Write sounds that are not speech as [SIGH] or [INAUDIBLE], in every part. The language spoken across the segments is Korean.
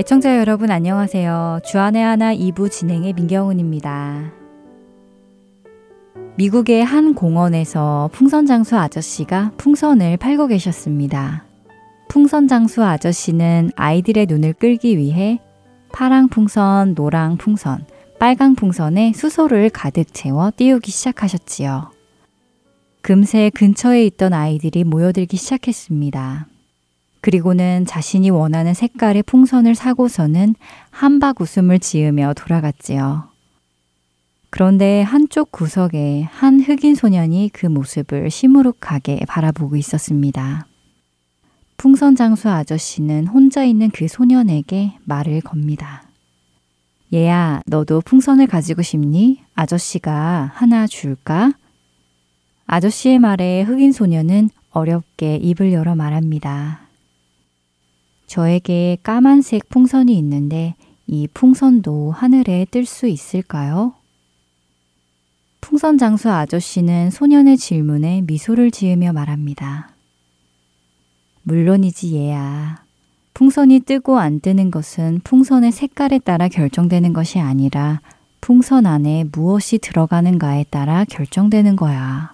애청자 여러분 안녕하세요. 주안의 하나 2부 진행의 민경훈입니다. 미국의 한 공원에서 풍선 장수 아저씨가 풍선을 팔고 계셨습니다. 풍선 장수 아저씨는 아이들의 눈을 끌기 위해 파랑 풍선, 노랑 풍선, 빨강 풍선에 수소를 가득 채워 띄우기 시작하셨지요. 금세 근처에 있던 아이들이 모여들기 시작했습니다. 그리고는 자신이 원하는 색깔의 풍선을 사고서는 한박 웃음을 지으며 돌아갔지요. 그런데 한쪽 구석에 한 흑인 소년이 그 모습을 시무룩하게 바라보고 있었습니다. 풍선 장수 아저씨는 혼자 있는 그 소년에게 말을 겁니다. 얘야, 너도 풍선을 가지고 싶니? 아저씨가 하나 줄까? 아저씨의 말에 흑인 소년은 어렵게 입을 열어 말합니다. 저에게 까만색 풍선이 있는데 이 풍선도 하늘에 뜰 수 있을까요? 풍선 장수 아저씨는 소년의 질문에 미소를 지으며 말합니다. 물론이지 얘야. 풍선이 뜨고 안 뜨는 것은 풍선의 색깔에 따라 결정되는 것이 아니라 풍선 안에 무엇이 들어가는가에 따라 결정되는 거야.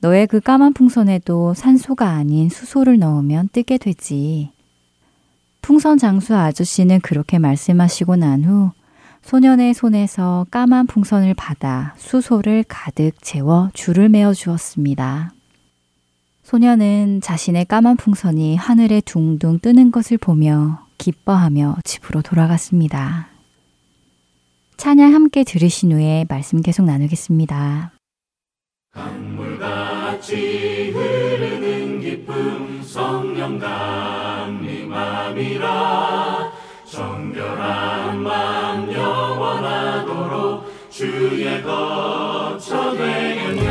너의 그 까만 풍선에도 산소가 아닌 수소를 넣으면 뜨게 되지. 풍선 장수 아저씨는 그렇게 말씀하시고 난 후 소년의 손에서 까만 풍선을 받아 수소를 가득 채워 줄을 메어 주었습니다. 소년은 자신의 까만 풍선이 하늘에 둥둥 뜨는 것을 보며 기뻐하며 집으로 돌아갔습니다. 찬양 함께 들으신 후에 말씀 계속 나누겠습니다. 강물같이 흐르는 기쁨 성령 강 림함이라 정결한 맘 영원하도록 주의 거처 되겠네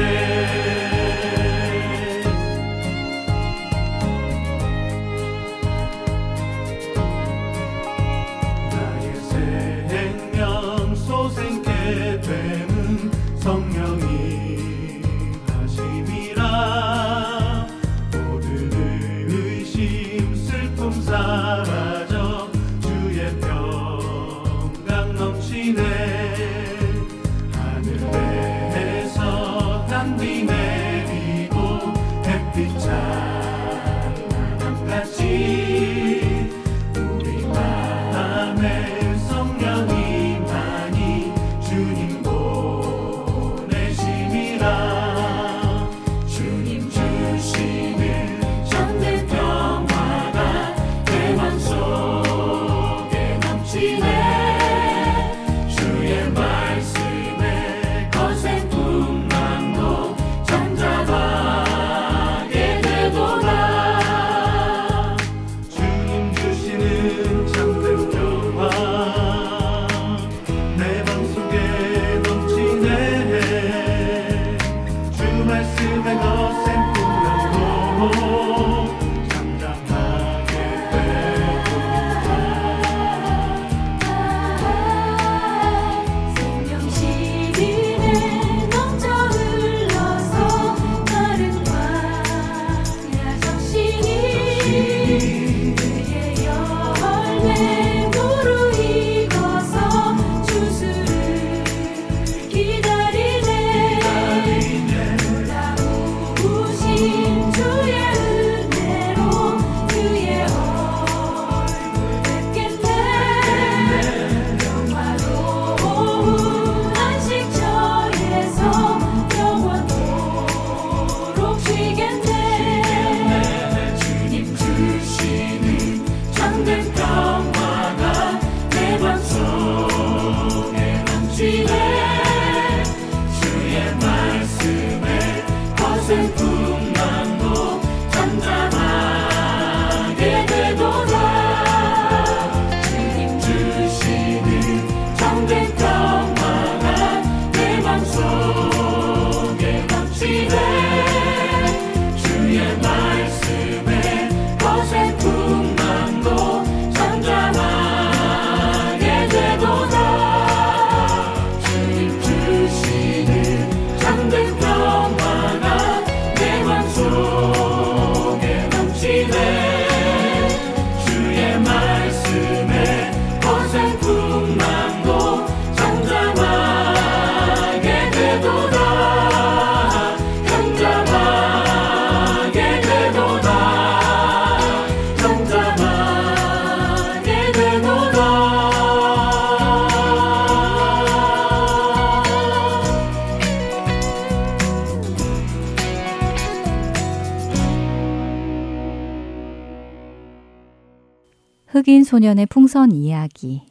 흑인 소년의 풍선 이야기.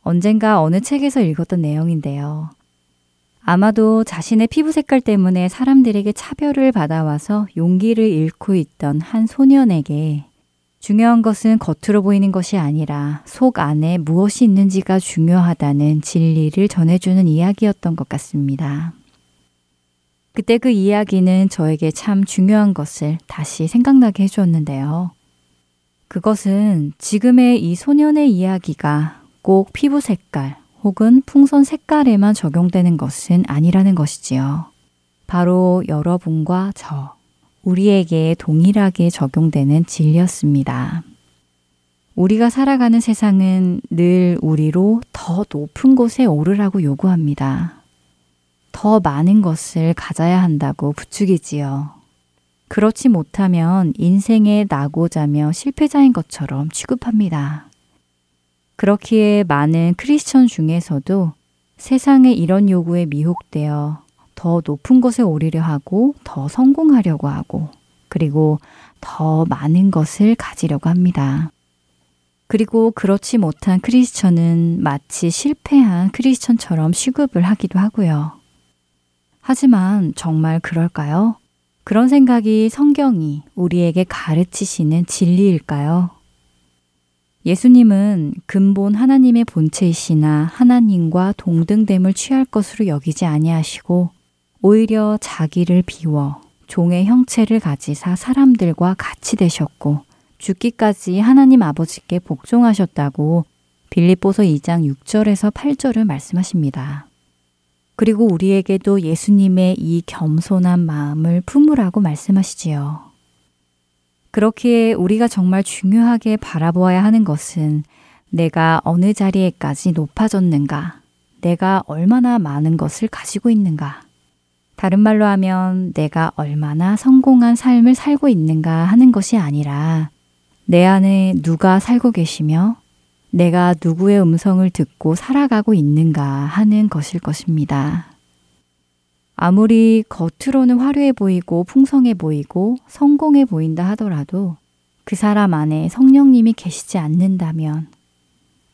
언젠가 어느 책에서 읽었던 내용인데요. 아마도 자신의 피부 색깔 때문에 사람들에게 차별을 받아와서 용기를 잃고 있던 한 소년에게 중요한 것은 겉으로 보이는 것이 아니라 속 안에 무엇이 있는지가 중요하다는 진리를 전해주는 이야기였던 것 같습니다. 그때 그 이야기는 저에게 참 중요한 것을 다시 생각나게 해주었는데요. 그것은 지금의 이 소년의 이야기가 꼭 피부 색깔 혹은 풍선 색깔에만 적용되는 것은 아니라는 것이지요. 바로 여러분과 저, 우리에게 동일하게 적용되는 진리였습니다. 우리가 살아가는 세상은 늘 우리로 더 높은 곳에 오르라고 요구합니다. 더 많은 것을 가져야 한다고 부추기지요. 그렇지 못하면 인생에 나고자며 실패자인 것처럼 취급합니다. 그렇기에 많은 크리스천 중에서도 세상의 이런 요구에 미혹되어 더 높은 곳에 오르려 하고 더 성공하려고 하고 그리고 더 많은 것을 가지려고 합니다. 그리고 그렇지 못한 크리스천은 마치 실패한 크리스천처럼 취급을 하기도 하고요. 하지만 정말 그럴까요? 그런 생각이 성경이 우리에게 가르치시는 진리일까요? 예수님은 근본 하나님의 본체이시나 하나님과 동등됨을 취할 것으로 여기지 아니하시고 오히려 자기를 비워 종의 형체를 가지사 사람들과 같이 되셨고 죽기까지 하나님 아버지께 복종하셨다고 빌립보서 2장 6절에서 8절을 말씀하십니다. 그리고 우리에게도 예수님의 이 겸손한 마음을 품으라고 말씀하시지요. 그렇기에 우리가 정말 중요하게 바라보아야 하는 것은 내가 어느 자리에까지 높아졌는가, 내가 얼마나 많은 것을 가지고 있는가, 다른 말로 하면 내가 얼마나 성공한 삶을 살고 있는가 하는 것이 아니라 내 안에 누가 살고 계시며 내가 누구의 음성을 듣고 살아가고 있는가 하는 것일 것입니다. 아무리 겉으로는 화려해 보이고 풍성해 보이고 성공해 보인다 하더라도 그 사람 안에 성령님이 계시지 않는다면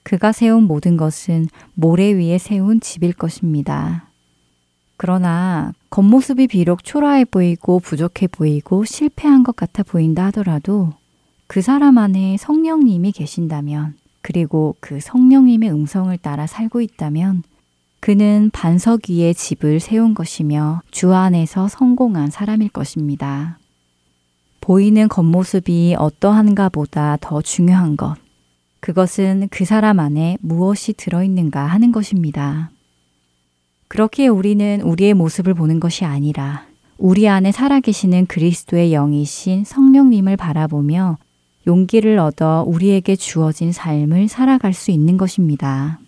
그가 세운 모든 것은 모래 위에 세운 집일 것입니다. 그러나 겉모습이 비록 초라해 보이고 부족해 보이고 실패한 것 같아 보인다 하더라도 그 사람 안에 성령님이 계신다면 그리고 그 성령님의 음성을 따라 살고 있다면 그는 반석 위에 집을 세운 것이며 주 안에서 성공한 사람일 것입니다. 보이는 겉모습이 어떠한가 보다 더 중요한 것. 그것은 그 사람 안에 무엇이 들어있는가 하는 것입니다. 그렇기에 우리는 우리의 모습을 보는 것이 아니라 우리 안에 살아계시는 그리스도의 영이신 성령님을 바라보며 용기를 얻어 우리에게 주어진 삶을 살아갈 수 있는 것입니다.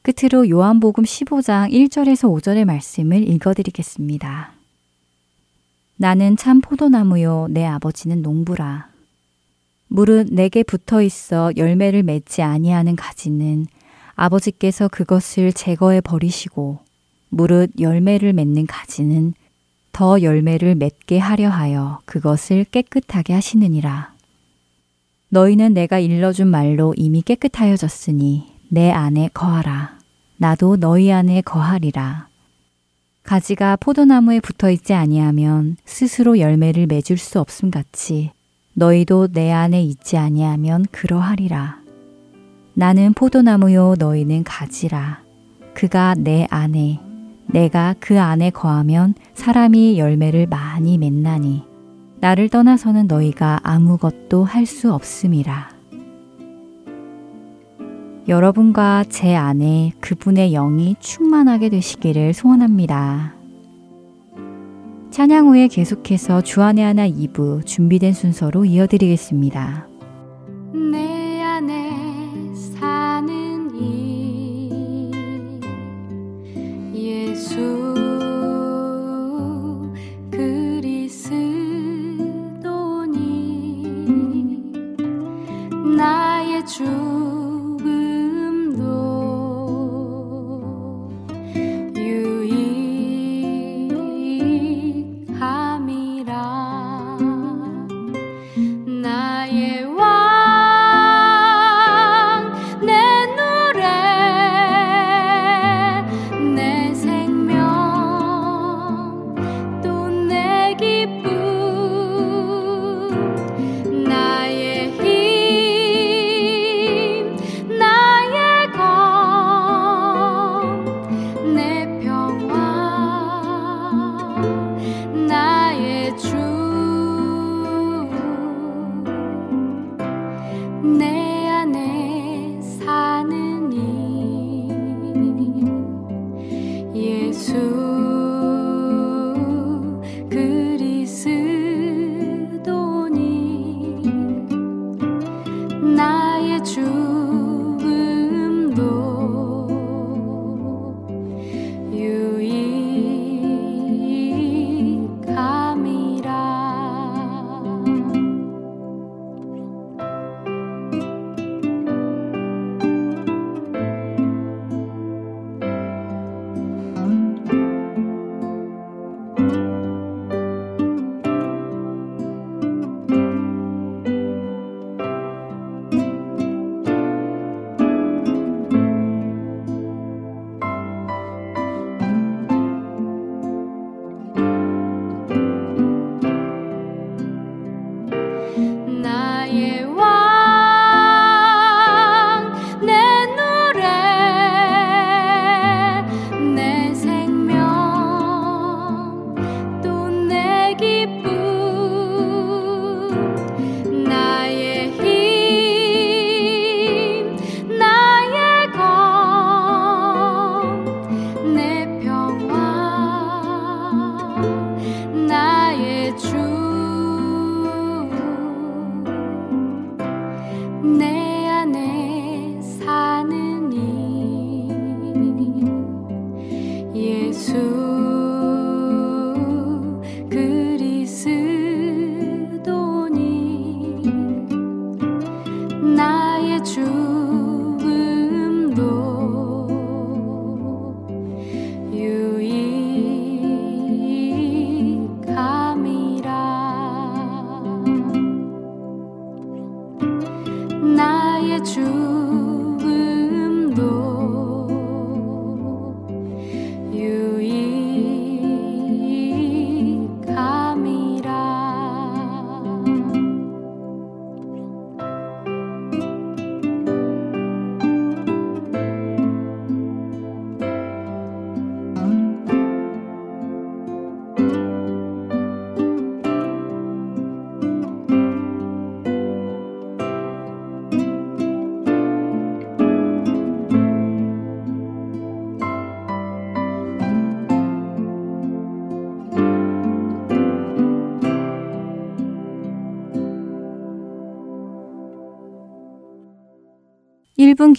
끝으로 요한복음 15장 1절에서 5절의 말씀을 읽어드리겠습니다. 나는 참 포도나무요, 내 아버지는 농부라. 무릇 내게 붙어 있어 열매를 맺지 아니하는 가지는 아버지께서 그것을 제거해 버리시고, 무릇 열매를 맺는 가지는 더 열매를 맺게 하려 하여 그것을 깨끗하게 하시느니라. 너희는 내가 일러준 말로 이미 깨끗하여졌으니 내 안에 거하라. 나도 너희 안에 거하리라. 가지가 포도나무에 붙어 있지 아니하면 스스로 열매를 맺을 수 없음 같이 너희도 내 안에 있지 아니하면 그러하리라. 나는 포도나무요 너희는 가지라. 그가 내 안에 내가 그 안에 거하면 사람이 열매를 많이 맺나니 나를 떠나서는 너희가 아무것도 할 수 없음이라. 여러분과 제 안에 그분의 영이 충만하게 되시기를 소원합니다. 찬양 후에 계속해서 주안의 하나 2부 준비된 순서로 이어드리겠습니다.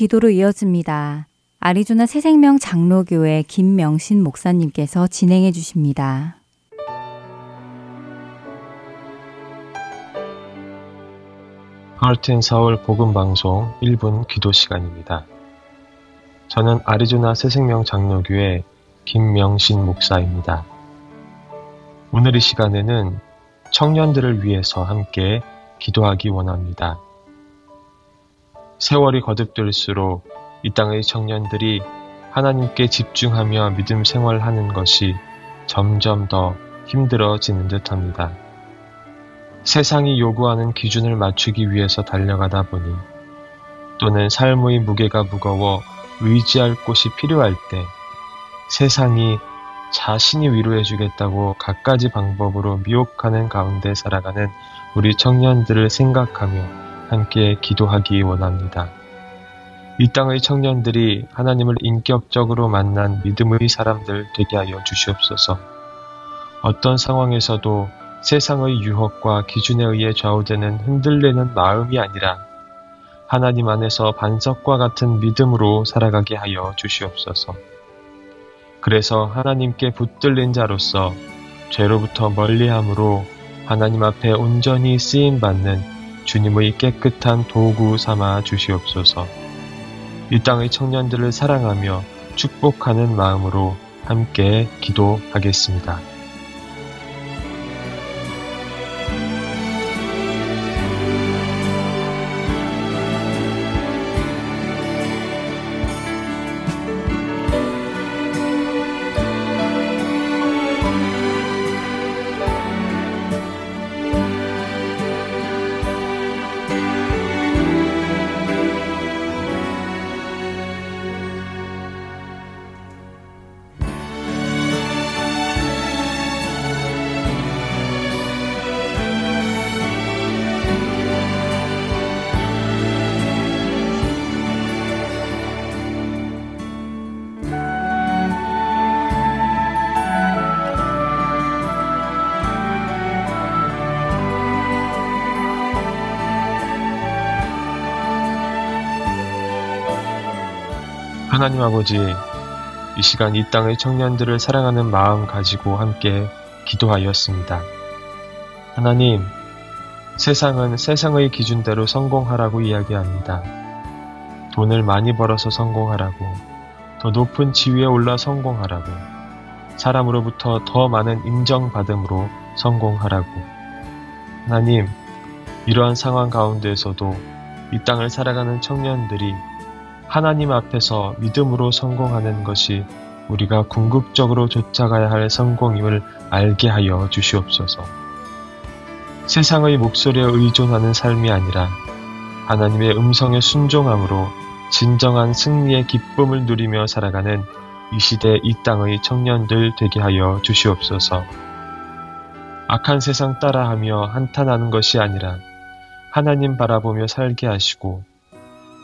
기도로 이어집니다. 아리조나 새생명 장로교회 김명신 목사님께서 진행해 주십니다. 하트인 서울 복음 방송 1분 기도 시간입니다. 저는 아리조나 새생명 장로교회 김명신 목사입니다. 오늘 이 시간에는 청년들을 위해서 함께 기도하기 원합니다. 세월이 거듭될수록 이 땅의 청년들이 하나님께 집중하며 믿음 생활하는 것이 점점 더 힘들어지는 듯 합니다. 세상이 요구하는 기준을 맞추기 위해서 달려가다 보니 또는 삶의 무게가 무거워 의지할 곳이 필요할 때 세상이 자신이 위로해주겠다고 갖가지 방법으로 미혹하는 가운데 살아가는 우리 청년들을 생각하며 함께 기도하기 원합니다. 이 땅의 청년들이 하나님을 인격적으로 만난 믿음의 사람들 되게 하여 주시옵소서. 어떤 상황에서도 세상의 유혹과 기준에 의해 좌우되는 흔들리는 마음이 아니라 하나님 안에서 반석과 같은 믿음으로 살아가게 하여 주시옵소서. 그래서 하나님께 붙들린 자로서 죄로부터 멀리함으로 하나님 앞에 온전히 쓰임 받는 주님의 깨끗한 도구 삼아 주시옵소서. 이 땅의 청년들을 사랑하며 축복하는 마음으로 함께 기도하겠습니다. 하나님 아버지, 이 시간 이 땅의 청년들을 사랑하는 마음 가지고 함께 기도하였습니다. 하나님, 세상은 세상의 기준대로 성공하라고 이야기합니다. 돈을 많이 벌어서 성공하라고, 더 높은 지위에 올라 성공하라고, 사람으로부터 더 많은 인정받음으로 성공하라고. 하나님, 이러한 상황 가운데에서도 이 땅을 살아가는 청년들이 하나님 앞에서 믿음으로 성공하는 것이 우리가 궁극적으로 쫓아가야 할 성공임을 알게 하여 주시옵소서. 세상의 목소리에 의존하는 삶이 아니라 하나님의 음성에 순종함으로 진정한 승리의 기쁨을 누리며 살아가는 이 시대 이 땅의 청년들 되게 하여 주시옵소서. 악한 세상 따라하며 한탄하는 것이 아니라 하나님 바라보며 살게 하시고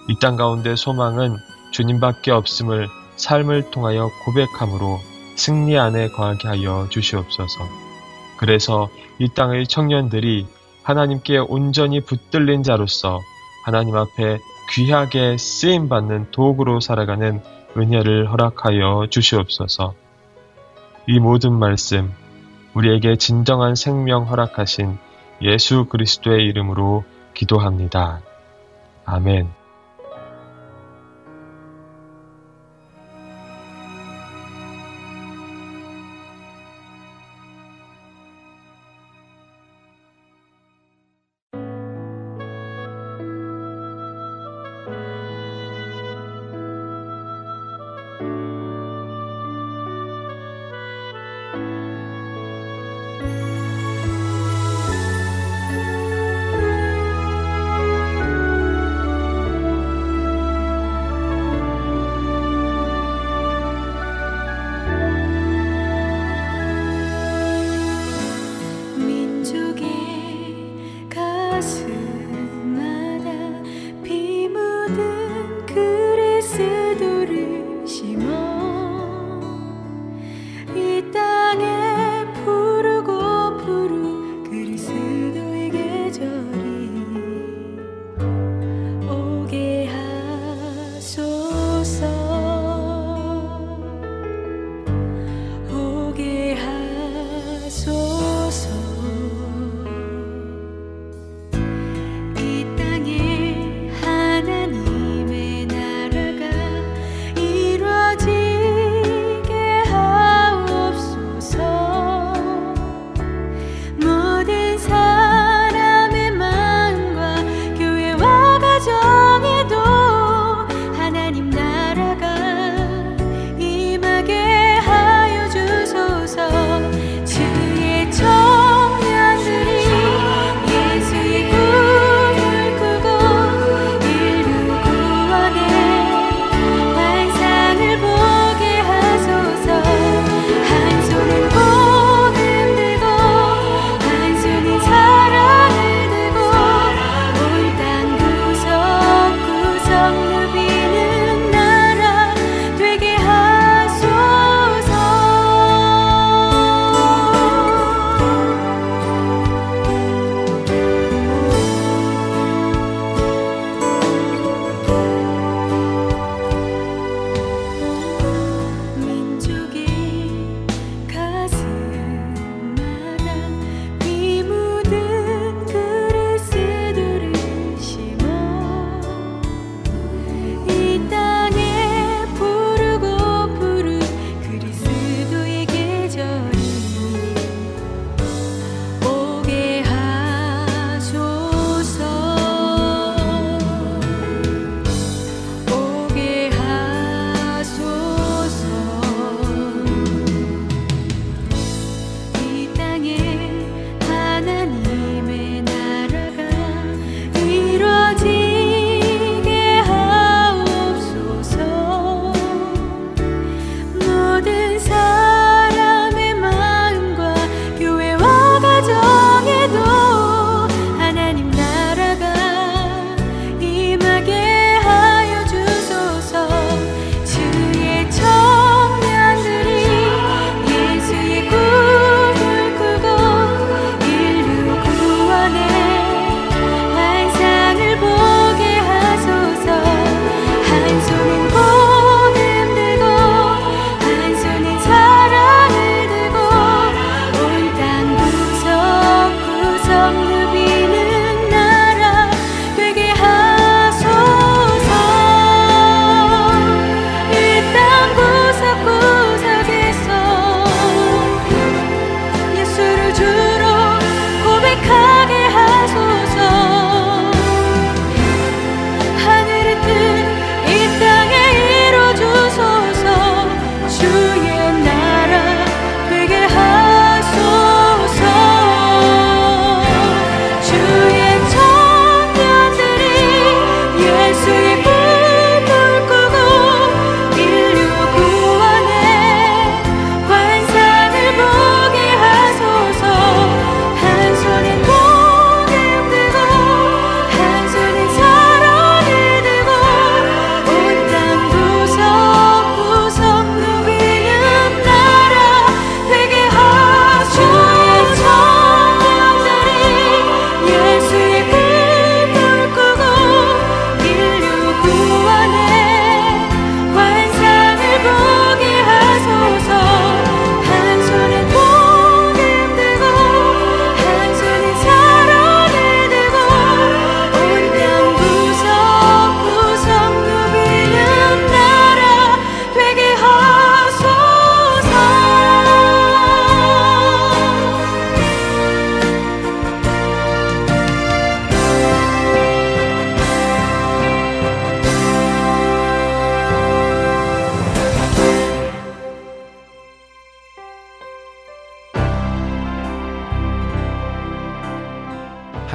이 땅 가운데 소망은 주님밖에 없음을 삶을 통하여 고백함으로 승리 안에 거하게 하여 주시옵소서. 그래서 이 땅의 청년들이 하나님께 온전히 붙들린 자로서 하나님 앞에 귀하게 쓰임 받는 도구로 살아가는 은혜를 허락하여 주시옵소서. 이 모든 말씀 우리에게 진정한 생명 허락하신 예수 그리스도의 이름으로 기도합니다. 아멘.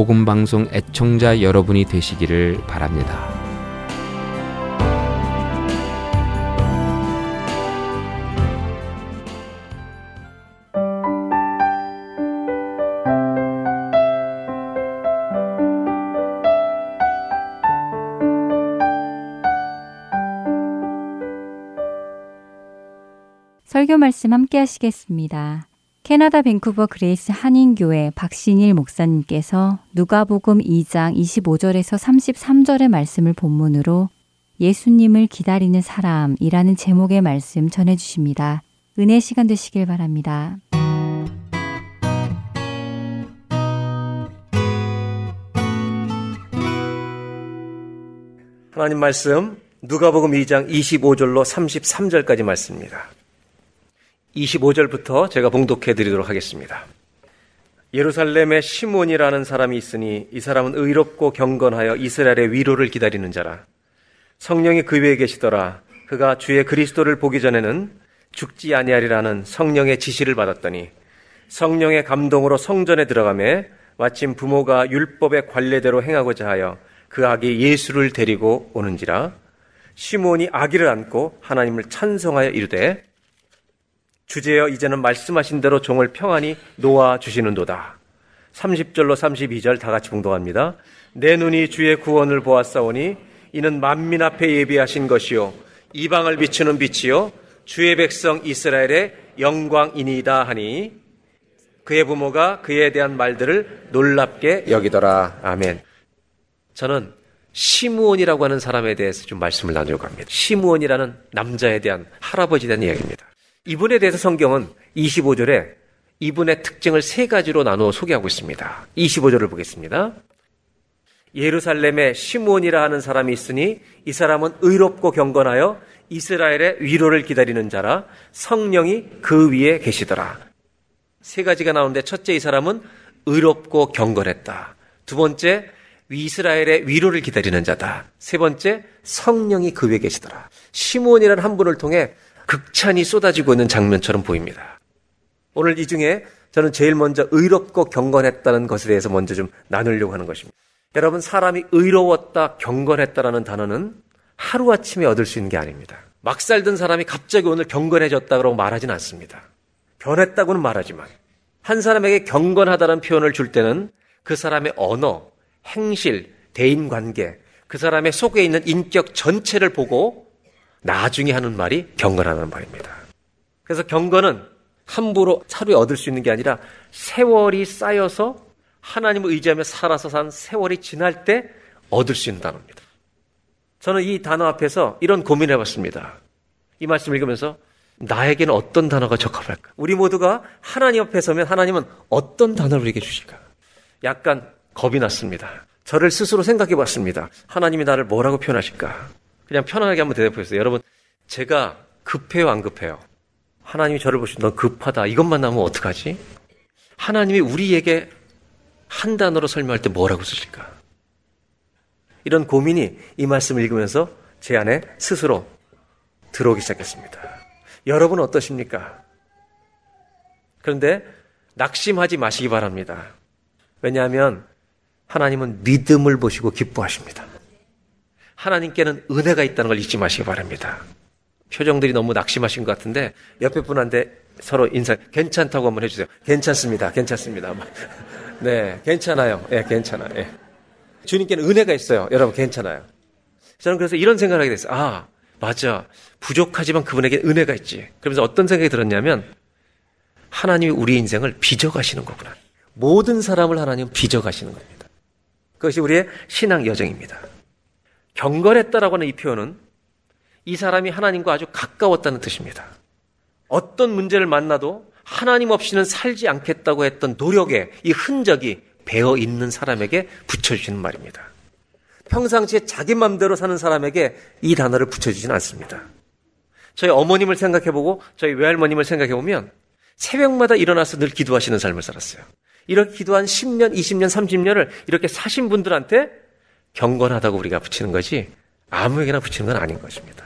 복음 방송 애청자 여러분이 되시기를 바랍니다. 설교 말씀 함께 하시겠습니다. 캐나다 밴쿠버 그레이스 한인교회 박신일 목사님께서 누가복음 2장 25절에서 33절의 말씀을 본문으로 예수님을 기다리는 사람이라는 제목의 말씀 전해 주십니다. 은혜 시간 되시길 바랍니다. 하나님 말씀 누가복음 2장 25절로 33절까지 말씀입니다. 25절부터 제가 봉독해 드리도록 하겠습니다. 예루살렘에 시몬이라는 사람이 있으니 이 사람은 의롭고 경건하여 이스라엘의 위로를 기다리는 자라. 성령이 그 위에 계시더라. 그가 주의 그리스도를 보기 전에는 죽지 아니하리라는 성령의 지시를 받았더니 성령의 감동으로 성전에 들어가매 마침 부모가 율법의 관례대로 행하고자 하여 그 아기 예수를 데리고 오는지라 시몬이 아기를 안고 하나님을 찬송하여 이르되 주제여 이제는 말씀하신 대로 종을 평안히 놓아 주시는도다. 30절로 32절 다 같이 봉독합니다. 내 눈이 주의 구원을 보았사오니 이는 만민 앞에 예비하신 것이요 이방을 비추는 빛이요 주의 백성 이스라엘의 영광이니이다 하니 그의 부모가 그에 대한 말들을 놀랍게 여기더라. 아멘. 저는 시무원이라고 하는 사람에 대해서 좀 말씀을 나누려고 합니다. 시무원이라는 남자에 대한 할아버지에 대한 이야기입니다. 이분에 대해서 성경은 25절에 이분의 특징을 세 가지로 나누어 소개하고 있습니다. 25절을 보겠습니다. 예루살렘에 시므온이라 하는 사람이 있으니 이 사람은 의롭고 경건하여 이스라엘의 위로를 기다리는 자라 성령이 그 위에 계시더라. 세 가지가 나오는데 첫째 이 사람은 의롭고 경건했다. 두 번째 이스라엘의 위로를 기다리는 자다. 세 번째 성령이 그 위에 계시더라. 시므온이라는 한 분을 통해 극찬이 쏟아지고 있는 장면처럼 보입니다. 오늘 이 중에 저는 제일 먼저 의롭고 경건했다는 것에 대해서 먼저 좀 나누려고 하는 것입니다. 여러분, 사람이 의로웠다, 경건했다라는 단어는 하루아침에 얻을 수 있는 게 아닙니다. 막 살던 사람이 갑자기 오늘 경건해졌다고 말하진 않습니다. 변했다고는 말하지만, 한 사람에게 경건하다는 표현을 줄 때는 그 사람의 언어, 행실, 대인 관계, 그 사람의 속에 있는 인격 전체를 보고 나중에 하는 말이 경건하는 말입니다. 그래서 경건은 함부로 하루에 얻을 수 있는 게 아니라 세월이 쌓여서 하나님을 의지하며 살아서 산 세월이 지날 때 얻을 수 있는 단어입니다. 저는 이 단어 앞에서 이런 고민을 해봤습니다. 이 말씀 을 읽으면서 나에게는 어떤 단어가 적합할까? 우리 모두가 하나님 앞에 서면 하나님은 어떤 단어를 우리에게 주실까? 약간 겁이 났습니다. 저를 스스로 생각해 봤습니다. 하나님이 나를 뭐라고 표현하실까? 그냥 편안하게 한번 대답해 보세요. 여러분, 제가 급해요, 안 급해요? 하나님이 저를 보시면 너 급하다. 이것만 나오면 어떡하지? 하나님이 우리에게 한 단어로 설명할 때 뭐라고 쓰실까? 이런 고민이 이 말씀을 읽으면서 제 안에 스스로 들어오기 시작했습니다. 여러분은 어떠십니까? 그런데 낙심하지 마시기 바랍니다. 왜냐하면 하나님은 믿음을 보시고 기뻐하십니다. 하나님께는 은혜가 있다는 걸 잊지 마시기 바랍니다. 표정들이 너무 낙심하신 것 같은데 옆에 분한테 서로 인사 괜찮다고 한번 해주세요. 괜찮습니다. 괜찮습니다. [LAUGHS] 네, 괜찮아요. 예, 네, 괜찮아요. 예. 주님께는 은혜가 있어요. 여러분 괜찮아요. 저는 그래서 이런 생각을 하게 됐어요. 아, 맞아. 부족하지만 그분에게 은혜가 있지. 그러면서 어떤 생각이 들었냐면 하나님이 우리 인생을 빚어가시는 거구나. 모든 사람을 하나님은 빚어가시는 겁니다. 그것이 우리의 신앙 여정입니다. 경건했다라고 하는 이 표현은 이 사람이 하나님과 아주 가까웠다는 뜻입니다. 어떤 문제를 만나도 하나님 없이는 살지 않겠다고 했던 노력의 이 흔적이 배어 있는 사람에게 붙여주시는 말입니다. 평상시에 자기 맘대로 사는 사람에게 이 단어를 붙여주진 않습니다. 저희 어머님을 생각해보고 저희 외할머님을 생각해보면 새벽마다 일어나서 늘 기도하시는 삶을 살았어요. 이렇게 기도한 10년, 20년, 30년을 이렇게 사신 분들한테 경건하다고 우리가 붙이는 거지 아무에게나 붙이는 건 아닌 것입니다.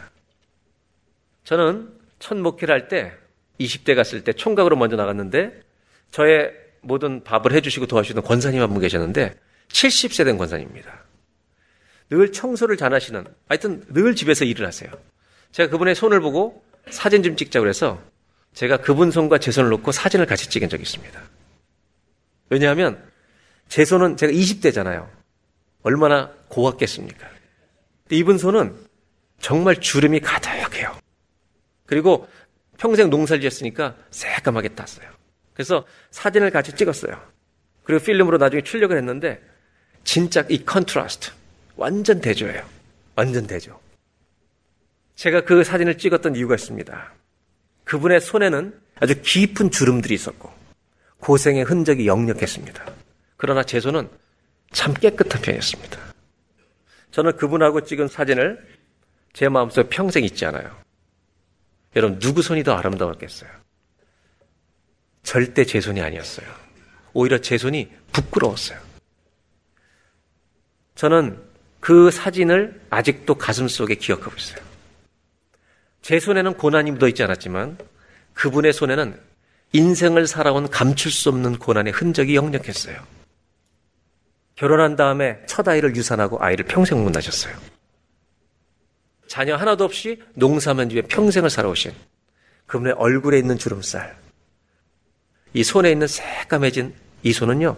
저는 첫 목회를 할 때 20대 갔을 때 총각으로 먼저 나갔는데 저의 모든 밥을 해주시고 도와주시는 권사님 한 분 계셨는데 70세 된 권사님입니다. 늘 청소를 잘 하시는 하여튼 늘 집에서 일을 하세요. 제가 그분의 손을 보고 사진 좀 찍자고 해서 제가 그분 손과 제 손을 놓고 사진을 같이 찍은 적이 있습니다. 왜냐하면 제 손은 제가 20대잖아요. 얼마나 고왔겠습니까? 이분 손은 정말 주름이 가득해요. 그리고 평생 농사를 지었으니까 새까맣게 탔어요. 그래서 사진을 같이 찍었어요. 그리고 필름으로 나중에 출력을 했는데 진짜 이 contrast 완전 대조예요. 완전 대조. 제가 그 사진을 찍었던 이유가 있습니다. 그분의 손에는 아주 깊은 주름들이 있었고 고생의 흔적이 역력했습니다. 그러나 제 손은 참 깨끗한 편이었습니다. 저는 그분하고 찍은 사진을 제 마음속에 평생 잊지 않아요. 여러분 누구 손이 더 아름다웠겠어요? 절대 제 손이 아니었어요. 오히려 제 손이 부끄러웠어요. 저는 그 사진을 아직도 가슴 속에 기억하고 있어요. 제 손에는 고난이 묻어 있지 않았지만 그분의 손에는 인생을 살아온 감출 수 없는 고난의 흔적이 역력했어요. 결혼한 다음에 첫 아이를 유산하고 아이를 평생 못 낳으셨어요. 자녀 하나도 없이 농사만 집에 평생을 살아오신 그분의 얼굴에 있는 주름살, 이 손에 있는 새까매진 이 손은요,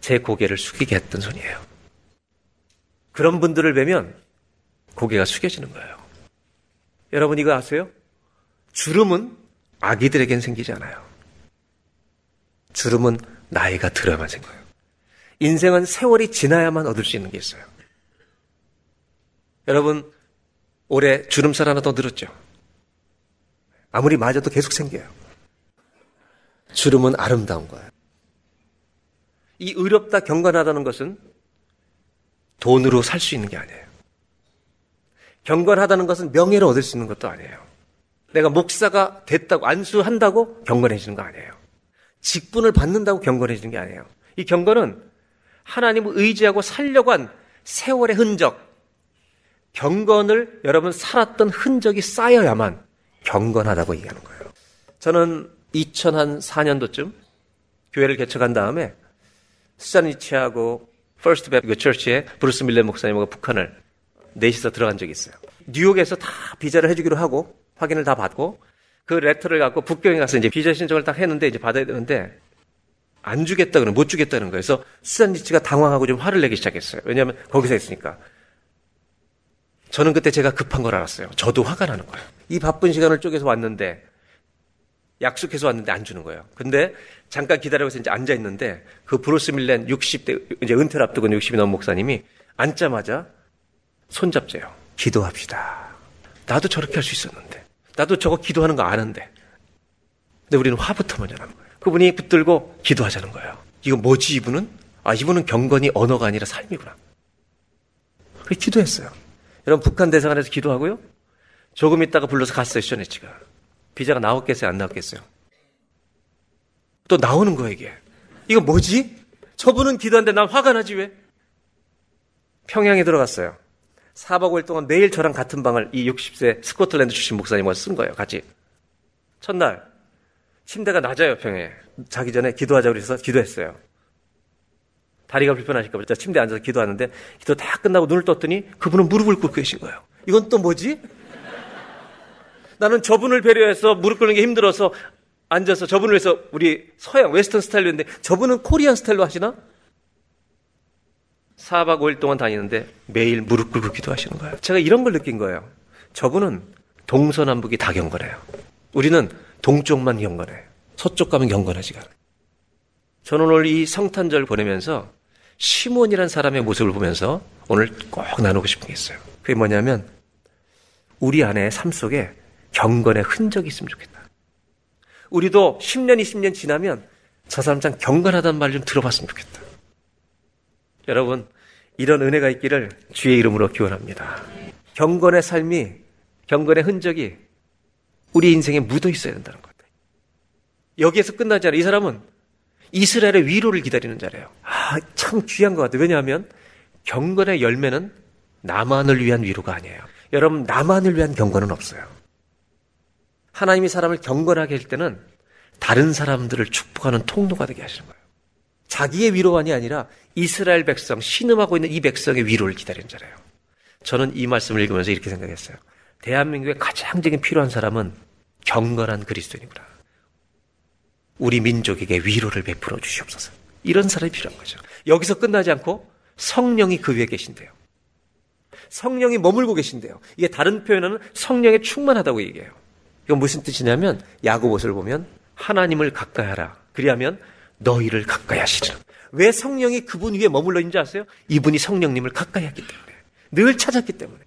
제 고개를 숙이게 했던 손이에요. 그런 분들을 뵈면 고개가 숙여지는 거예요. 여러분 이거 아세요? 주름은 아기들에겐 생기지 않아요. 주름은 나이가 들어야만 생겨요. 인생은 세월이 지나야만 얻을 수 있는 게 있어요. 여러분, 올해 주름살 하나 더 늘었죠? 아무리 맞아도 계속 생겨요. 주름은 아름다운 거예요. 이 의롭다 경건하다는 것은 돈으로 살 수 있는 게 아니에요. 경건하다는 것은 명예를 얻을 수 있는 것도 아니에요. 내가 목사가 됐다고 안수한다고 경건해지는 거 아니에요. 직분을 받는다고 경건해지는 게 아니에요. 이 경건은 하나님을 의지하고 살려고 한 세월의 흔적, 경건을 여러분 살았던 흔적이 쌓여야만 경건하다고 얘기하는 거예요. 저는 2004년도쯤 교회를 개척한 다음에 수잔니치하고 퍼스트 베프 처치에 브루스 밀레 목사님하고 북한을 넷이서 들어간 적이 있어요. 뉴욕에서 다 비자를 해주기로 하고 확인을 다 받고 그 letter를 갖고 북경에 가서 이제 비자 신청을 딱 했는데 이제 받아야 되는데 안 주겠다 그러면 못 주겠다는 거예요. 그래서 수잔니치가 당황하고 좀 화를 내기 시작했어요. 왜냐하면 거기서 있으니까. 저는 그때 제가 급한 걸 알았어요. 저도 화가 나는 거예요. 이 바쁜 시간을 쪼개서 왔는데 약속해서 왔는데 안 주는 거예요. 근데 잠깐 기다려서 이제 앉아 있는데 그 브루스 밀렌 60대 이제 은퇴를 앞두고 60이 넘은 목사님이 앉자마자 손잡재요. 기도합시다. 나도 저렇게 할 수 있었는데. 나도 저거 기도하는 거 아는데. 근데 우리는 화부터 먼저 나는 거예요. 그분이 붙들고 기도하자는 거예요. 이거 뭐지 이분은? 아 이분은 경건이 언어가 아니라 삶이구나. 그 기도했어요. 여러분 북한 대사관에서 기도하고요. 조금 있다가 불러서 갔어요 쇼네치가. 비자가 나왔겠어요 안 나왔겠어요? 또 나오는 거예요 이게. 이거 뭐지? 저분은 기도하는데 난 화가 나지 왜? 평양에 들어갔어요. 4박 5일 동안 매일 저랑 같은 방을 이 60세 스코틀랜드 출신 목사님과 쓴 거예요. 같이. 첫날 침대가 낮아요, 평에. 자기 전에 기도하자고 그래서 기도했어요. 다리가 불편하실까 봐 침대에 앉아서 기도하는데 기도 다 끝나고 눈을 떴더니 그분은 무릎을 꿇고 계신 거예요. 이건 또 뭐지? 나는 저분을 배려해서 무릎 꿇는 게 힘들어서 앉아서 저분을 위해서 우리 서양 웨스턴 스타일로 했는데 저분은 코리안 스타일로 하시나? 4박 5일 동안 다니는데 매일 무릎 꿇고 기도하시는 거예요. 제가 이런 걸 느낀 거예요. 저분은 동서남북이 다 경건해요. 우리는 동쪽만 경건해. 서쪽 가면 경건하지가 않아요. 저는 오늘 이 성탄절 보내면서 시몬이란 사람의 모습을 보면서 오늘 꼭 나누고 싶은 게 있어요. 그게 뭐냐면 우리 안에 삶 속에 경건의 흔적이 있으면 좋겠다. 우리도 10년, 20년 지나면 저 사람 참 경건하다는 말좀 들어봤으면 좋겠다. 여러분, 이런 은혜가 있기를 주의 이름으로 기원합니다. 경건의 삶이, 경건의 흔적이 우리 인생에 묻어 있어야 된다는 것. 여기에서 끝나지 않아. 이 사람은 이스라엘의 위로를 기다리는 자래요. 아, 참 귀한 것 같아요. 왜냐하면 경건의 열매는 나만을 위한 위로가 아니에요. 여러분, 나만을 위한 경건은 없어요. 하나님이 사람을 경건하게 할 때는 다른 사람들을 축복하는 통로가 되게 하시는 거예요. 자기의 위로만이 아니라 이스라엘 백성, 신음하고 있는 이 백성의 위로를 기다리는 자래요. 저는 이 말씀을 읽으면서 이렇게 생각했어요. 대한민국에 가장 지금 필요한 사람은 경건한 그리스도인이구나. 우리 민족에게 위로를 베풀어 주시옵소서. 이런 사람이 필요한 거죠. 여기서 끝나지 않고 성령이 그 위에 계신대요. 성령이 머물고 계신대요. 이게 다른 표현은 성령에 충만하다고 얘기해요. 이건 무슨 뜻이냐면 야고보서를 보면 하나님을 가까이 하라. 그리하면 너희를 가까이 하시리라. 왜 성령이 그분 위에 머물러 있는지 아세요? 이분이 성령님을 가까이 했기 때문에. 늘 찾았기 때문에.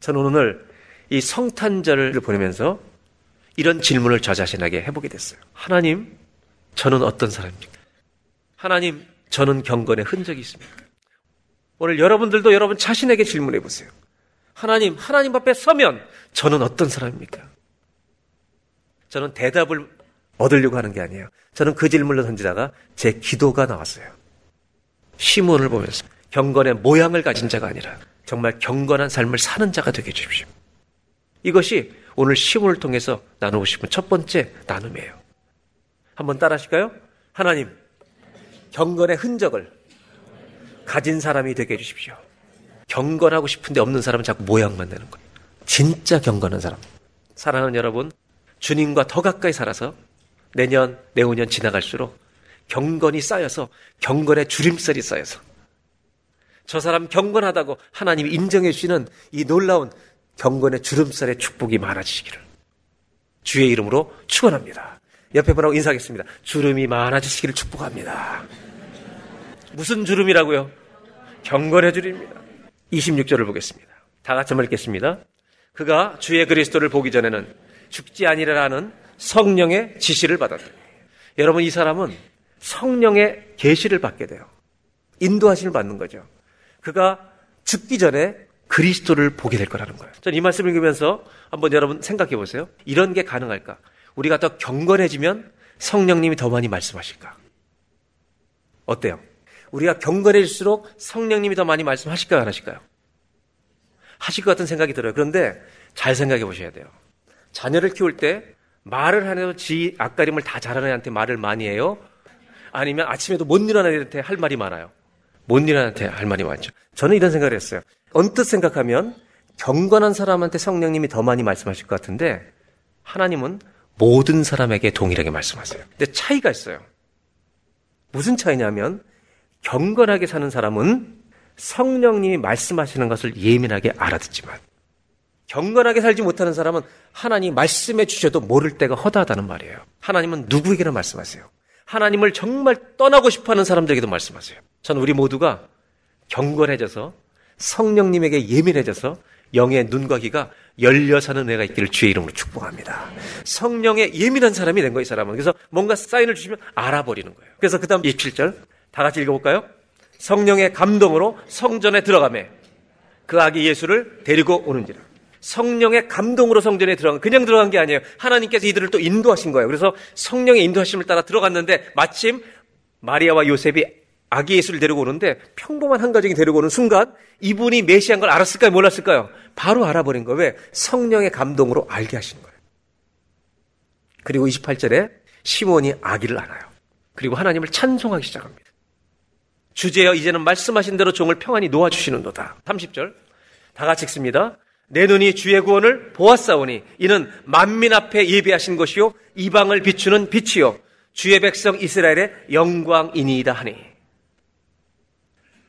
저는 오늘 이 성탄절을 보내면서 이런 질문을 저 자신에게 해보게 됐어요. 하나님, 저는 어떤 사람입니까? 하나님, 저는 경건의 흔적이 있습니까? 오늘 여러분들도 여러분 자신에게 질문해 보세요. 하나님, 하나님 앞에 서면 저는 어떤 사람입니까? 저는 대답을 얻으려고 하는 게 아니에요. 저는 그 질문을 던지다가 제 기도가 나왔어요. 시몬을 보면서 경건의 모양을 가진 자가 아니라 정말 경건한 삶을 사는 자가 되게 해주십시오. 이것이 오늘 시문을 통해서 나누고 싶은 첫 번째 나눔이에요. 한번 따라 하실까요? 하나님, 경건의 흔적을 가진 사람이 되게 해주십시오. 경건하고 싶은데 없는 사람은 자꾸 모양만 내는 거예요. 진짜 경건한 사람. 사랑하는 여러분, 주님과 더 가까이 살아서 내년, 내후년 지나갈수록 경건이 쌓여서 경건의 주림살이 쌓여서 저 사람 경건하다고 하나님이 인정해 주시는 이 놀라운 경건의 주름살의 축복이 많아지시기를 주의 이름으로 축원합니다. 옆에 분하고 인사하겠습니다. 주름이 많아지시기를 축복합니다. 무슨 주름이라고요? 경건의 주름입니다. 26절을 보겠습니다. 다 같이 한번 읽겠습니다. 그가 주의 그리스도를 보기 전에는 죽지 아니라는 성령의 지시를 받았다. 여러분 이 사람은 성령의 계시를 받게 돼요. 인도하심을 받는 거죠. 그가 죽기 전에 그리스도를 보게 될 거라는 거예요. 저는 이 말씀을 읽으면서 한번 여러분 생각해 보세요. 이런 게 가능할까? 우리가 더 경건해지면 성령님이 더 많이 말씀하실까? 어때요? 우리가 경건해질수록 성령님이 더 많이 말씀하실까요? 안 하실까요? 하실 것 같은 생각이 들어요. 그런데 잘 생각해 보셔야 돼요. 자녀를 키울 때 말을 하면서 지 앞가림을 다 잘하는 애한테 말을 많이 해요? 아니면 아침에도 못 일어나는 애한테 할 말이 많아요? 못 일어나는 애한테 할 말이 많죠. 저는 이런 생각을 했어요. 언뜻 생각하면 경건한 사람한테 성령님이 더 많이 말씀하실 것 같은데 하나님은 모든 사람에게 동일하게 말씀하세요. 근데 차이가 있어요. 무슨 차이냐면 경건하게 사는 사람은 성령님이 말씀하시는 것을 예민하게 알아듣지만 경건하게 살지 못하는 사람은 하나님 말씀해 주셔도 모를 때가 허다하다는 말이에요. 하나님은 누구에게나 말씀하세요. 하나님을 정말 떠나고 싶어 하는 사람들에게도 말씀하세요. 저는 우리 모두가 경건해져서 성령님에게 예민해져서 영의 눈과 귀가 열려 사는 은혜가 있기를 주의 이름으로 축복합니다. 성령에 예민한 사람이 된 거예요, 이 사람은. 그래서 뭔가 사인을 주시면 알아버리는 거예요. 그래서 그 다음 27절 다 같이 읽어볼까요? 성령의 감동으로 성전에 들어가매 그 아기 예수를 데리고 오는지라. 성령의 감동으로 성전에 들어간 그냥 들어간 게 아니에요. 하나님께서 이들을 또 인도하신 거예요. 그래서 성령의 인도하심을 따라 들어갔는데 마침 마리아와 요셉이 아기 예수를 데리고 오는데 평범한 한 가정이 데리고 오는 순간 이분이 메시아인 걸 알았을까요? 몰랐을까요? 바로 알아버린 거예요. 왜? 성령의 감동으로 알게 하신 거예요. 그리고 28절에 시몬이 아기를 안아요. 그리고 하나님을 찬송하기 시작합니다. 주제여 이제는 말씀하신 대로 종을 평안히 놓아주시는도다. 30절 다 같이 읽습니다. 내 눈이 주의 구원을 보았사오니 이는 만민 앞에 예비하신 것이요 이방을 비추는 빛이요 주의 백성 이스라엘의 영광이니이다 하니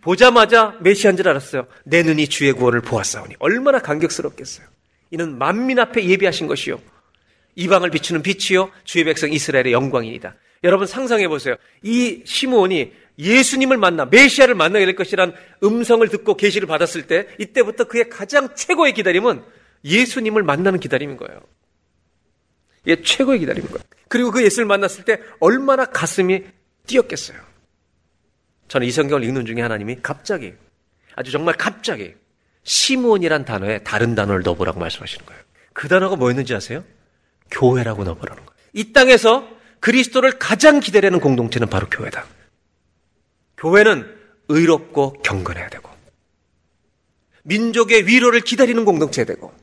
보자마자 메시아인 줄 알았어요. 내 눈이 주의 구원을 보았사오니 얼마나 감격스럽겠어요. 이는 만민 앞에 예비하신 것이요. 이방을 비추는 빛이요. 주의 백성 이스라엘의 영광이니다. 여러분 상상해 보세요. 이 시므온이 예수님을 만나 메시아를 만나게 될 것이란 음성을 듣고 계시를 받았을 때 이때부터 그의 가장 최고의 기다림은 예수님을 만나는 기다림인 거예요. 이게 최고의 기다림인 거예요. 그리고 그 예수를 만났을 때 얼마나 가슴이 뛰었겠어요. 저는 이 성경을 읽는 중에 하나님이 갑자기 아주 정말 갑자기 시몬이란 단어에 다른 단어를 넣어보라고 말씀하시는 거예요. 그 단어가 뭐였는지 아세요? 교회라고 넣어보라는 거예요. 이 땅에서 그리스도를 가장 기다리는 공동체는 바로 교회다. 교회는 의롭고 경건해야 되고 민족의 위로를 기다리는 공동체 되고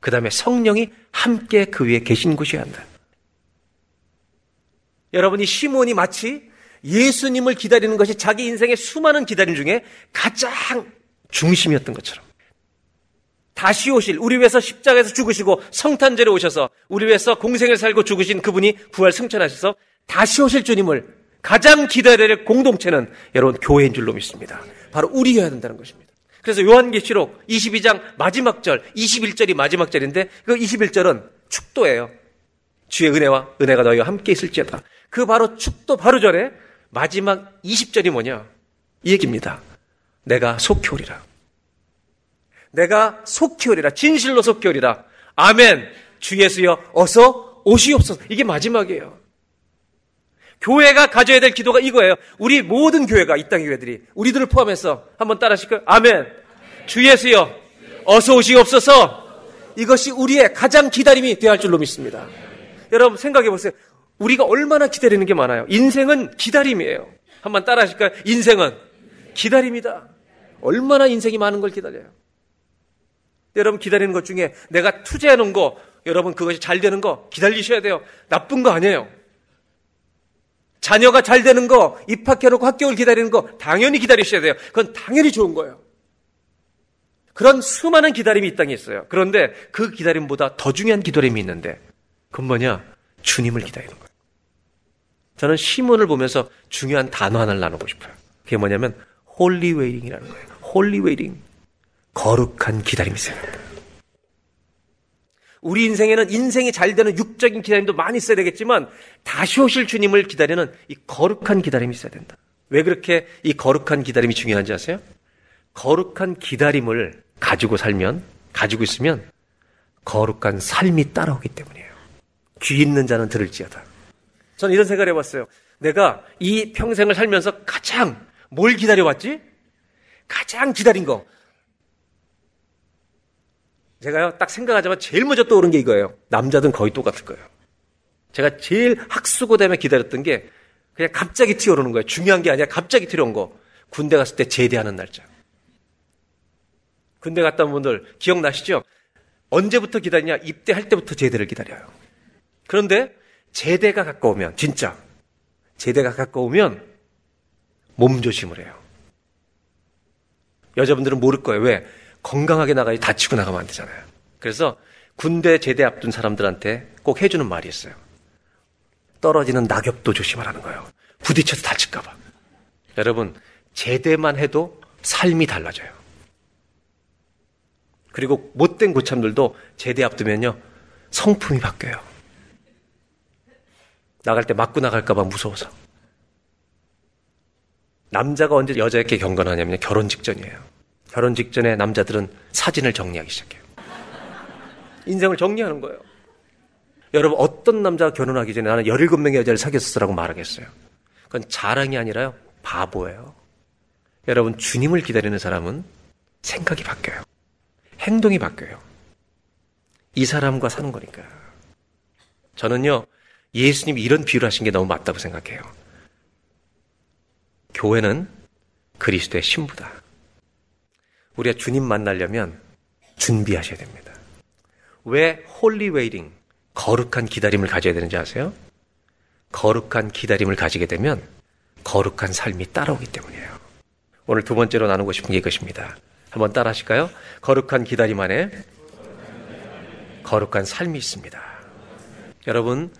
그 다음에 성령이 함께 그 위에 계신 곳이어야 한다. 여러분 이 시몬이 마치 예수님을 기다리는 것이 자기 인생의 수많은 기다림 중에 가장 중심이었던 것처럼 다시 오실 우리 위해서 십자가에서 죽으시고 성탄절에 오셔서 우리 위해서 공생을 살고 죽으신 그분이 부활 승천하셔서 다시 오실 주님을 가장 기다려야 될 공동체는 여러분 교회인 줄로 믿습니다. 바로 우리여야 된다는 것입니다. 그래서 요한계시록 22장 마지막 절, 21절이 마지막 절인데 그 21절은 축도예요. 주의 은혜와 은혜가 너희와 함께 있을지어다. 그 바로 축도 바로 전에 마지막 20절이 뭐냐? 이 얘기입니다. 내가 속히 오리라. 내가 속히 오리라. 진실로 속히 오리라. 아멘. 주 예수여 어서 오시옵소서. 이게 마지막이에요. 교회가 가져야 될 기도가 이거예요. 우리 모든 교회가 이 땅의 교회들이 우리들을 포함해서 한번 따라 하실까요? 아멘. 주 예수여 어서 오시옵소서. 이것이 우리의 가장 기다림이 되어야 할 줄로 믿습니다. 여러분 생각해 보세요. 우리가 얼마나 기다리는 게 많아요. 인생은 기다림이에요. 한번 따라 하실까요? 인생은 기다림이다. 얼마나 인생이 많은 걸 기다려요. 여러분 기다리는 것 중에 내가 투자해 놓은 거, 여러분 그것이 잘 되는 거 기다리셔야 돼요. 나쁜 거 아니에요. 자녀가 잘 되는 거, 입학해 놓고 학교를 기다리는 거 당연히 기다리셔야 돼요. 그건 당연히 좋은 거예요. 그런 수많은 기다림이 이 땅에 있어요. 그런데 그 기다림보다 더 중요한 기다림이 있는데 그건 뭐냐? 주님을 기다리는 거예요. 저는 시므온을 보면서 중요한 단어 하나를 나누고 싶어요. 그게 뭐냐면 holy waiting이라는 거예요. holy waiting. 거룩한 기다림이 있어야 된다. 우리 인생에는 인생이 잘 되는 육적인 기다림도 많이 있어야 되겠지만 다시 오실 주님을 기다리는 이 거룩한 기다림이 있어야 된다. 왜 그렇게 이 거룩한 기다림이 중요한지 아세요? 거룩한 기다림을 가지고 살면, 가지고 있으면 거룩한 삶이 따라오기 때문이에요. 귀 있는 자는 들을지어다. 저는 이런 생각을 해봤어요. 내가 이 평생을 살면서 가장 뭘 기다려왔지? 가장 기다린 거. 제가요, 딱 생각하자마자 제일 먼저 떠오른 게 이거예요. 남자든 거의 똑같을 거예요. 제가 제일 학수고대에 기다렸던 게 그냥 갑자기 튀어오르는 거예요. 중요한 게 아니라 갑자기 튀어온 거. 군대 갔을 때 제대하는 날짜. 군대 온 분들 기억나시죠? 언제부터 기다리냐? 입대할 때부터 제대를 기다려요. 그런데 제대가 가까우면, 진짜, 제대가 가까우면 몸조심을 해요. 여자분들은 모를 거예요. 왜? 건강하게 나가야 다치고 나가면 안 되잖아요. 그래서 군대 제대 앞둔 사람들한테 꼭 해주는 말이 있어요. 떨어지는 낙엽도 조심하라는 거예요. 부딪혀서 다칠까봐. 여러분, 제대만 해도 삶이 달라져요. 그리고 못된 고참들도 제대 앞두면요, 성품이 바뀌어요. 나갈 때 맞고 나갈까봐 무서워서. 남자가 언제 여자에게 경건하냐면 결혼 직전이에요. 결혼 직전에 남자들은 사진을 정리하기 시작해요. 인생을 정리하는 거예요. 여러분, 어떤 남자가 결혼하기 전에 나는 17명의 여자를 사귀었어라고 말하겠어요. 그건 자랑이 아니라요, 바보예요. 여러분, 주님을 기다리는 사람은 생각이 바뀌어요. 행동이 바뀌어요. 이 사람과 사는 거니까. 저는요, 예수님이 이런 비유를 하신 게 너무 맞다고 생각해요. 교회는 그리스도의 신부다. 우리가 주님 만나려면 준비하셔야 됩니다. 왜 holy waiting, 거룩한 기다림을 가져야 되는지 아세요? 거룩한 기다림을 가지게 되면 거룩한 삶이 따라오기 때문이에요. 오늘 두 번째로 나누고 싶은 게 이것입니다. 한번 따라 하실까요? 거룩한 기다림 안에 거룩한 삶이 있습니다. 여러분,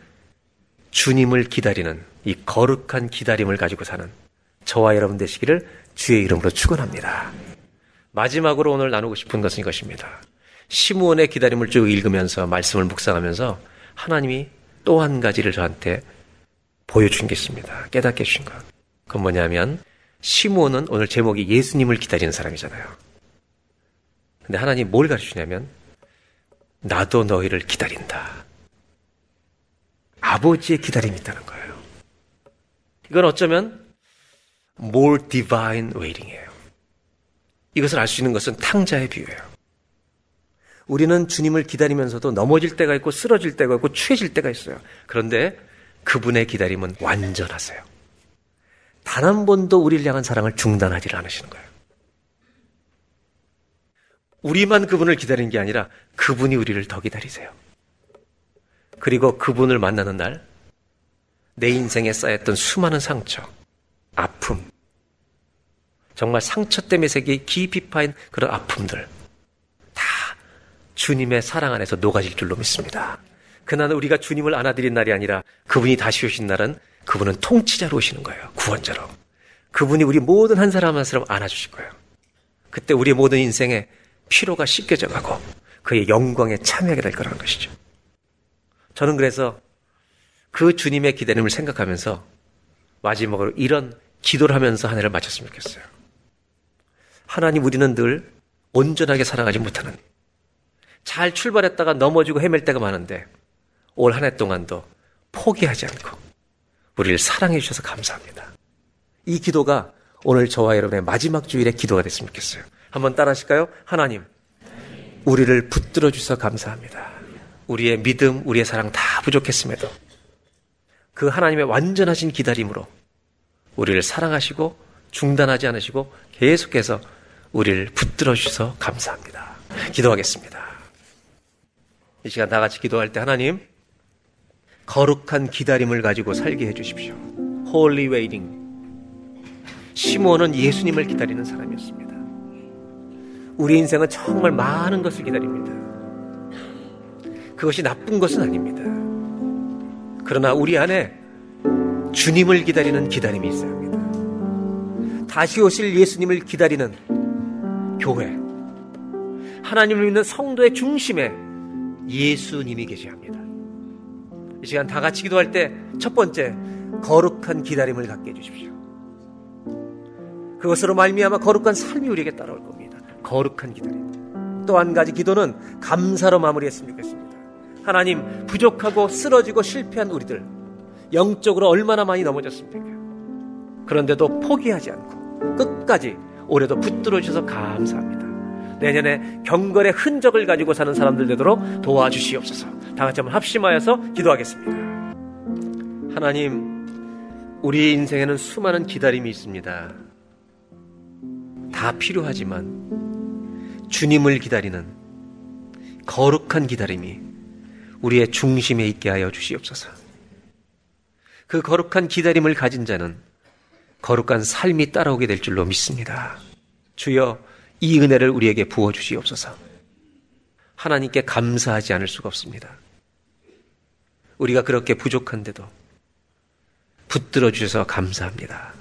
주님을 기다리는 이 거룩한 기다림을 가지고 사는 저와 여러분 되시기를 주의 이름으로 축원합니다. 마지막으로 오늘 나누고 싶은 것은 이것입니다. 시므온의 기다림을 쭉 읽으면서 말씀을 묵상하면서 하나님이 또 한 가지를 저한테 보여준 게 있습니다. 깨닫게 해주신 것. 그건 뭐냐면 시므온은 오늘 제목이 예수님을 기다리는 사람이잖아요. 근데 하나님 뭘 가르치냐면 나도 너희를 기다린다. 아버지의 기다림이 있다는 거예요. 이건 어쩌면 more divine waiting이에요. 이것을 알 수 있는 것은 탕자의 비유예요. 우리는 주님을 기다리면서도 넘어질 때가 있고 쓰러질 때가 있고 취해질 때가 있어요. 그런데 그분의 기다림은 완전하세요. 단 한 번도 우리를 향한 사랑을 중단하지 않으시는 거예요. 우리만 그분을 기다리는 게 아니라 그분이 우리를 더 기다리세요. 그리고 그분을 만나는 날, 내 인생에 쌓였던 수많은 상처, 아픔, 정말 상처 때문에 생긴 깊이 파인 그런 아픔들, 다 주님의 사랑 안에서 녹아질 줄로 믿습니다. 그날은 우리가 주님을 안아드린 날이 아니라 그분이 다시 오신 날은 그분은 통치자로 오시는 거예요. 구원자로. 그분이 우리 모든 한 사람 한 사람 안아주실 거예요. 그때 우리 모든 인생에 피로가 씻겨져 가고 그의 영광에 참여하게 될 거라는 것이죠. 저는 그래서 그 주님의 기다림을 생각하면서 마지막으로 이런 기도를 하면서 한 해를 마쳤으면 좋겠어요. 하나님 우리는 늘 온전하게 살아가지 못하는 잘 출발했다가 넘어지고 헤맬 때가 많은데 올 한 해 동안도 포기하지 않고 우리를 사랑해 주셔서 감사합니다. 이 기도가 오늘 저와 여러분의 마지막 주일의 기도가 됐으면 좋겠어요. 한번 따라 하실까요? 하나님, 우리를 붙들어 주셔서 감사합니다. 우리의 믿음, 우리의 사랑 다 부족했음에도 그 하나님의 완전하신 기다림으로 우리를 사랑하시고 중단하지 않으시고 계속해서 우리를 붙들어 주셔서 감사합니다. 기도하겠습니다. 이 시간 다 같이 기도할 때 하나님 거룩한 기다림을 가지고 살게 해 주십시오. Holy waiting. 시몬은 예수님을 기다리는 사람이었습니다. 우리 인생은 정말 많은 것을 기다립니다. 그것이 나쁜 것은 아닙니다. 그러나 우리 안에 주님을 기다리는 기다림이 있어야 합니다. 다시 오실 예수님을 기다리는 교회. 하나님을 믿는 성도의 중심에 예수님이 계셔야 합니다. 이 시간 다 같이 기도할 때 첫 번째 거룩한 기다림을 갖게 해주십시오. 그것으로 말미암아 거룩한 삶이 우리에게 따라올 겁니다. 거룩한 기다림. 또 한 가지 기도는 감사로 마무리했으면 좋겠습니다. 하나님 부족하고 쓰러지고 실패한 우리들 영적으로 얼마나 많이 넘어졌습니까? 그런데도 포기하지 않고 끝까지 올해도 붙들어 주셔서 감사합니다. 내년에 경건의 흔적을 가지고 사는 사람들 되도록 도와주시옵소서. 다 같이 한번 합심하여서 기도하겠습니다. 하나님, 우리 인생에는 수많은 기다림이 있습니다. 다 필요하지만 주님을 기다리는 거룩한 기다림이 우리의 중심에 있게 하여 주시옵소서. 그 거룩한 기다림을 가진 자는 거룩한 삶이 따라오게 될 줄로 믿습니다. 주여 이 은혜를 우리에게 부어 주시옵소서. 하나님께 감사하지 않을 수가 없습니다. 우리가 그렇게 부족한데도 붙들어 주셔서 감사합니다.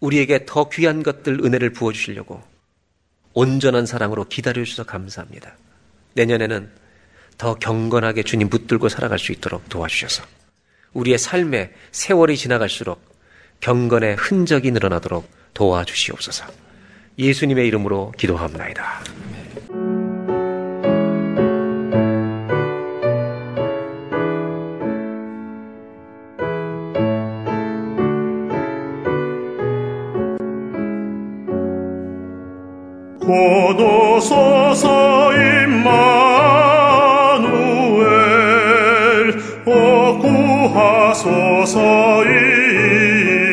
우리에게 더 귀한 것들 은혜를 부어 주시려고 온전한 사랑으로 기다려 주셔서 감사합니다. 내년에는 더 경건하게 주님 붙들고 살아갈 수 있도록 도와주셔서 우리의 삶에 세월이 지나갈수록 경건의 흔적이 늘어나도록 도와주시옵소서. 예수님의 이름으로 기도합나이다. 고도소서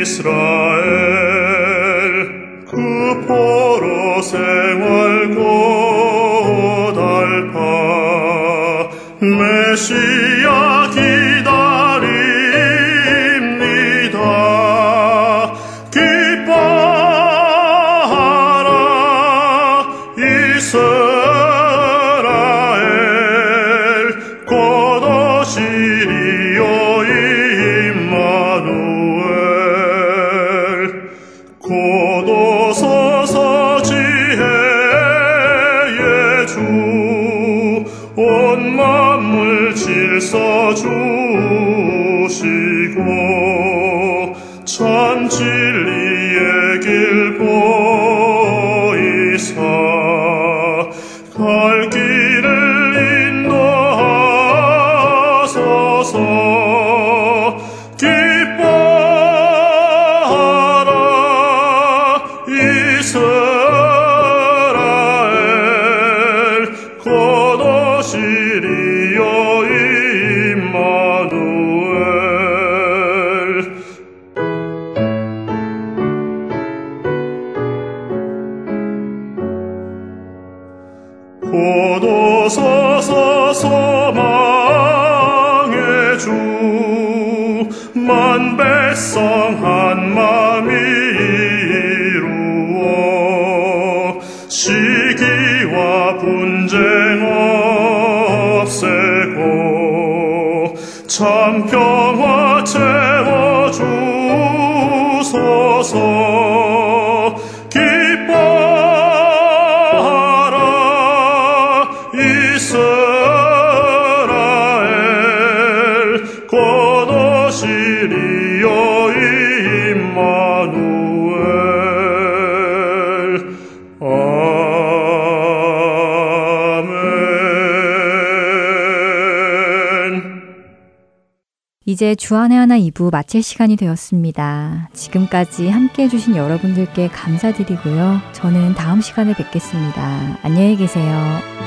이스라엘 그 포로 생활 고달파 메시아 così 이제 주안의 하나 2부 마칠 시간이 되었습니다. 지금까지 함께 해주신 여러분들께 감사드리고요. 저는 다음 시간에 뵙겠습니다. 안녕히 계세요.